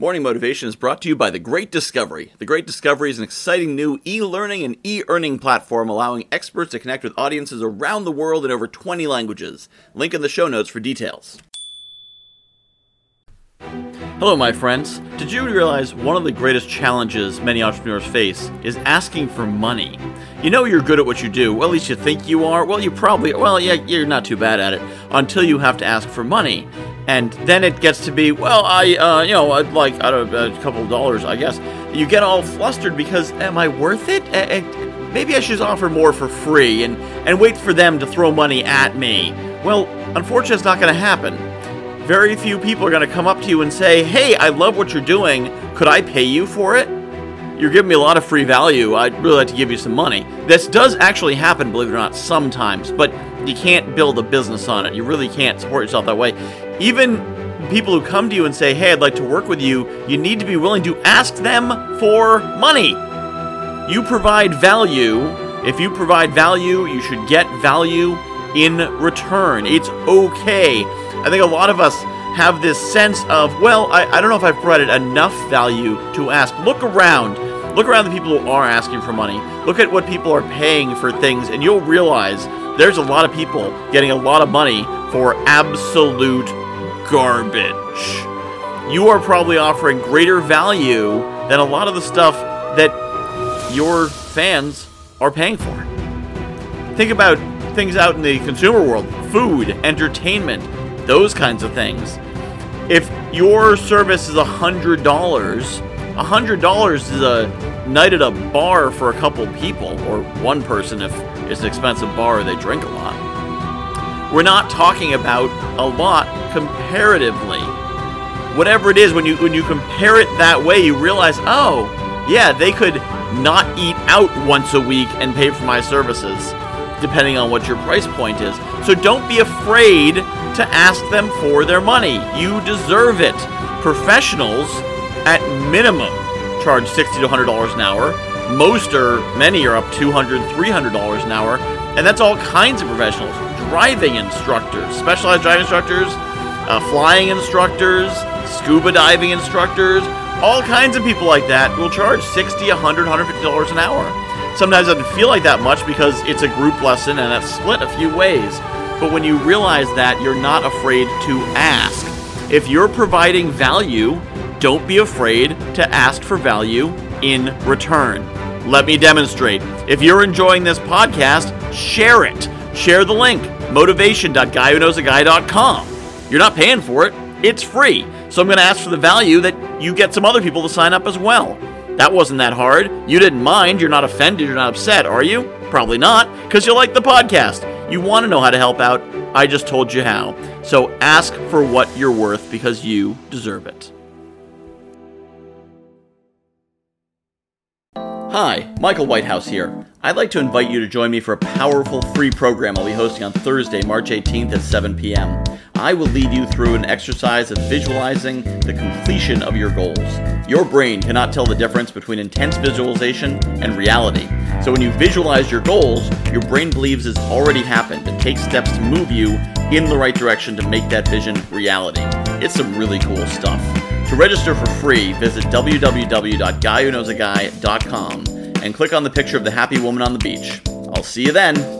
Morning Motivation is brought to you by The Great Discovery. The Great Discovery is an exciting new e learning and e earning platform allowing experts to connect with audiences around the world in over 20 languages. Link in the show notes for details. Hello, my friends. Did you realize one of the greatest challenges many entrepreneurs face is asking for money? You know you're good at what you do, well, at least you think you are. Well, you probably, well, yeah, you're not too bad at it until you have to ask for money and then it gets to be well i uh, you know i'd like a couple of dollars i guess. You get all flustered because am i worth it? Maybe i should offer more for free and and wait for them to throw money at me. Well unfortunately it's not going to happen. Very few people are going to come up to you and say hey i love what you're doing. Could i pay you for it you're giving me a lot of free value. I'd really like to give you some money. This does actually happen, believe it or not, sometimes, but you can't build a business on it. You really can't support yourself that way. Even people who come to you and say, hey, I'd like to work with you, you need to be willing to ask them for money. You provide value. If you provide value, you should get value in return. It's okay. I think a lot of us have this sense of, well, I, I don't know if I've provided enough value to ask. Look around. Look around the people who are asking for money. Look at what people are paying for things, and you'll realize there's a lot of people getting a lot of money for absolute garbage. You are probably offering greater value than a lot of the stuff that your fans are paying for. Think about things out in the consumer world food, entertainment, those kinds of things. If your service is $100, $100 is a night at a bar for a couple people, or one person if it's an expensive bar they drink a lot we're not talking about a lot comparatively. Whatever it is, when you when you compare it that way, you realize, oh, yeah, they could not eat out once a week and pay for my services, depending on what your price point is. So don't be afraid to ask them for their money. You deserve it. Professionals, at minimum, charge 60 to $100 an hour. Most are, many are up $200, $300 an hour. And that's all kinds of professionals driving instructors, specialized driving instructors, uh, flying instructors, scuba diving instructors, all kinds of people like that will charge 60 100 $150 an hour. Sometimes it doesn't feel like that much because it's a group lesson and it's split a few ways. But when you realize that, you're not afraid to ask. If you're providing value, don't be afraid to ask for value in return. Let me demonstrate. If you're enjoying this podcast, share it. Share the link motivation.guywhoknowsaguy.com. You're not paying for it, it's free. So I'm going to ask for the value that you get some other people to sign up as well. That wasn't that hard. You didn't mind, you're not offended, you're not upset, are you? Probably not, because you like the podcast. You want to know how to help out. I just told you how. So ask for what you're worth because you deserve it. Hi, Michael Whitehouse here. I'd like to invite you to join me for a powerful free program I'll be hosting on Thursday, March 18th at 7 p.m. I will lead you through an exercise of visualizing the completion of your goals. Your brain cannot tell the difference between intense visualization and reality. So when you visualize your goals, your brain believes it's already happened and takes steps to move you in the right direction to make that vision reality. It's some really cool stuff. To register for free, visit www.guywhoknowsaguy.com and click on the picture of the happy woman on the beach. I'll see you then.